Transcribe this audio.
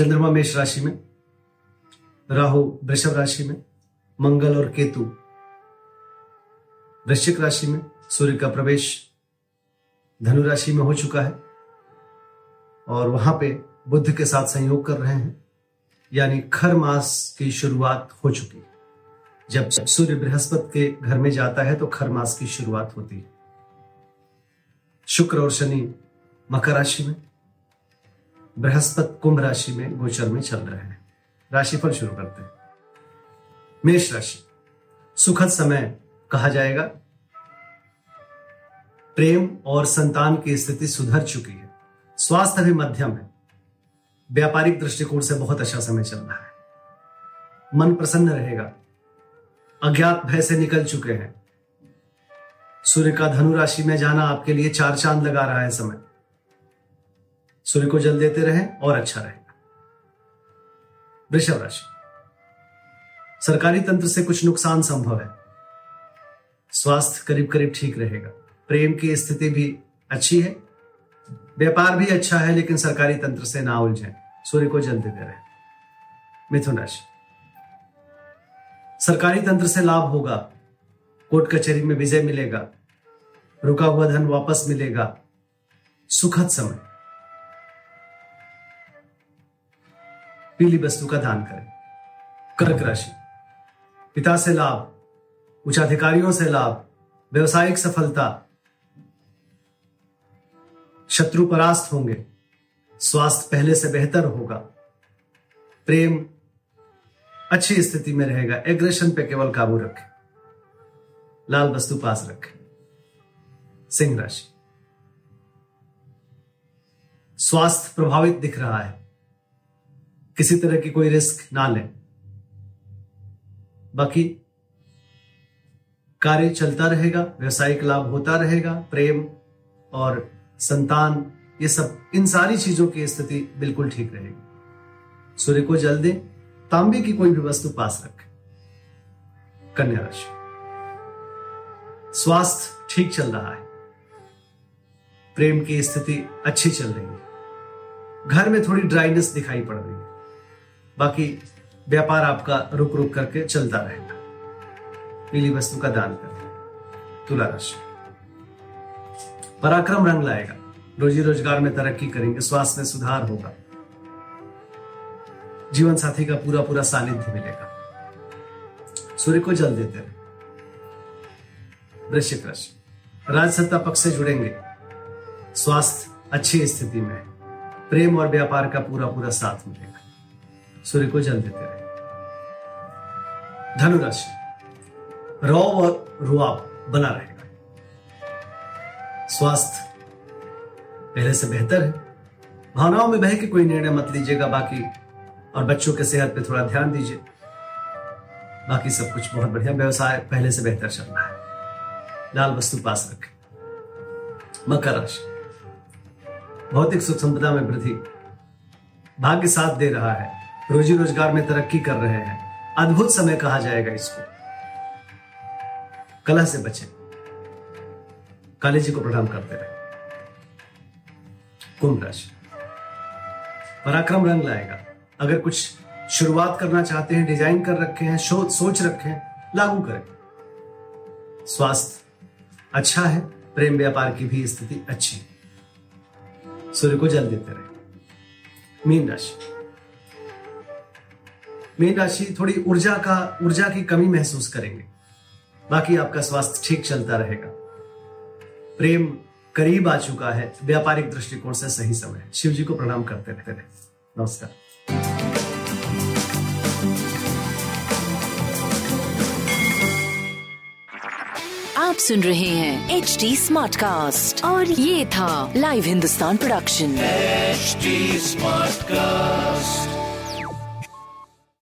चंद्रमा मेष राशि में, राहु वृषभ राशि में, मंगल और केतु। वृश्चिक राशि में सूर्य का प्रवेश धनु राशि में हो चुका है और वहाँ पे बुद्ध के साथ संयोग कर रहे हैं, यानी खर मास की शुरुआत हो चुकी है। जब सूर्य बृहस्पति के घर में जाता है तो खर मास की शुरुआत होती है। शुक्र और शनि मकर राशि में बृहस्पति कुंभ राशि में गोचर में चल रहे हैं। राशिफल शुरू करते हैं। मेष राशि। सुखद समय कहा जाएगा। प्रेम और संतान की स्थिति सुधर चुकी है। स्वास्थ्य भी मध्यम है। व्यापारिक दृष्टिकोण से बहुत अच्छा समय चल रहा है। मन प्रसन्न रहेगा। अज्ञात भय से निकल चुके हैं। सूर्य का धनु राशि में जाना आपके लिए चार चाँद लगा रहा है समय। सूर्य को जल देते रहें और अच्छा रहेगा। वृषभ राशि। सरकारी तंत्र से कुछ नुकसान संभव है। स्वास्थ्य करीब करीब ठीक रहेगा। प्रेम की स्थिति भी अच्छी है। व्यापार भी अच्छा है, लेकिन सरकारी तंत्र से ना उलझे। सूर्य को जल देते रहे। मिथुन राशि। सरकारी तंत्र से लाभ होगा। कोर्ट कचहरी में विजय मिलेगा। रुका हुआ धन वापस मिलेगा। सुखद समय। पीली वस्तु का दान करें। कर्क राशि। पिता से लाभ, उच्चाधिकारियों से लाभ, व्यवसायिक सफलता। शत्रु परास्त होंगे। स्वास्थ्य पहले से बेहतर होगा। प्रेम अच्छी स्थिति में रहेगा। एग्रेशन पे केवल काबू रखें। लाल वस्तु पास रखें। सिंह राशि। स्वास्थ्य प्रभावित दिख रहा है। किसी तरह की कोई रिस्क ना लें। बाकी, कार्य चलता रहेगा, व्यवसायिक लाभ होता रहेगा, प्रेम और संतान, ये सब, इन सारी चीज़ों की स्थिति बिल्कुल ठीक रहेगी। सूर्य को जल दें, तांबे की कोई भी वस्तु पास रखें। कन्या राशि। स्वास्थ्य ठीक चल रहा है। प्रेम की स्थिति अच्छी चल रही है। घर में थोड़ी ड्राइनेस दिखाई पड़ रही है। बाकी व्यापार आपका रुक रुक करके चलता रहेगा। पीली वस्तु का दान कर। तुला राशि। पराक्रम रंग लाएगा। रोजी रोज़गार में तरक्की करेंगे, स्वास्थ्य में सुधार होगा। जीवन साथी का पूरा पूरा सानिध्य मिलेगा। सूर्य को जल देते रहे। वृश्चिक राशि। राजसत्ता पक्ष से जुड़ेंगे। स्वास्थ्य अच्छी स्थिति में प्रेम और व्यापार का पूरा पूरा साथ मिलेगा। सूर्य को जल देते रहे। धनुराशि रौब और रुआब बना रहेगा। स्वास्थ्य पहले से बेहतर है। भावनाओं में बह के कोई निर्णय मत लीजिएगा, बाकी और बच्चों के सेहत पे थोड़ा ध्यान दीजिए। बाकी सब कुछ बहुत बढ़िया। व्यवसाय पहले से बेहतर चल रहा है। लाल वस्तु पास रखें। मकर राशि, भौतिक सुख संपदा में वृद्धि भाग्य साथ दे रहा है। रोजी रोज़गार में तरक्की कर रहे हैं। अद्भुत समय कहा जाएगा इसको। कला से बचे। काली जी को प्रणाम करते रहे। कुंभ राशि। पराक्रम रंग लाएगा। अगर कुछ शुरुआत करना चाहते हैं, डिज़ाइन कर रखे हैं सोच सोच रखे हैं, लागू करें। स्वास्थ्य अच्छा है, प्रेम व्यापार की भी स्थिति अच्छी है। सूर्य को जल देते रहे। मीन राशि। मीन राशि थोड़ी ऊर्जा का ऊर्जा की कमी महसूस करेंगे। बाकी आपका स्वास्थ्य ठीक चलता रहेगा। प्रेम करीब आ चुका है। व्यापारिक दृष्टिकोण से सही समय है। शिव जी को प्रणाम करते रहते रहे नमस्कार। आप सुन रहे हैं एच डी स्मार्ट कास्ट और ये था live Hindustan production smart Smartcast.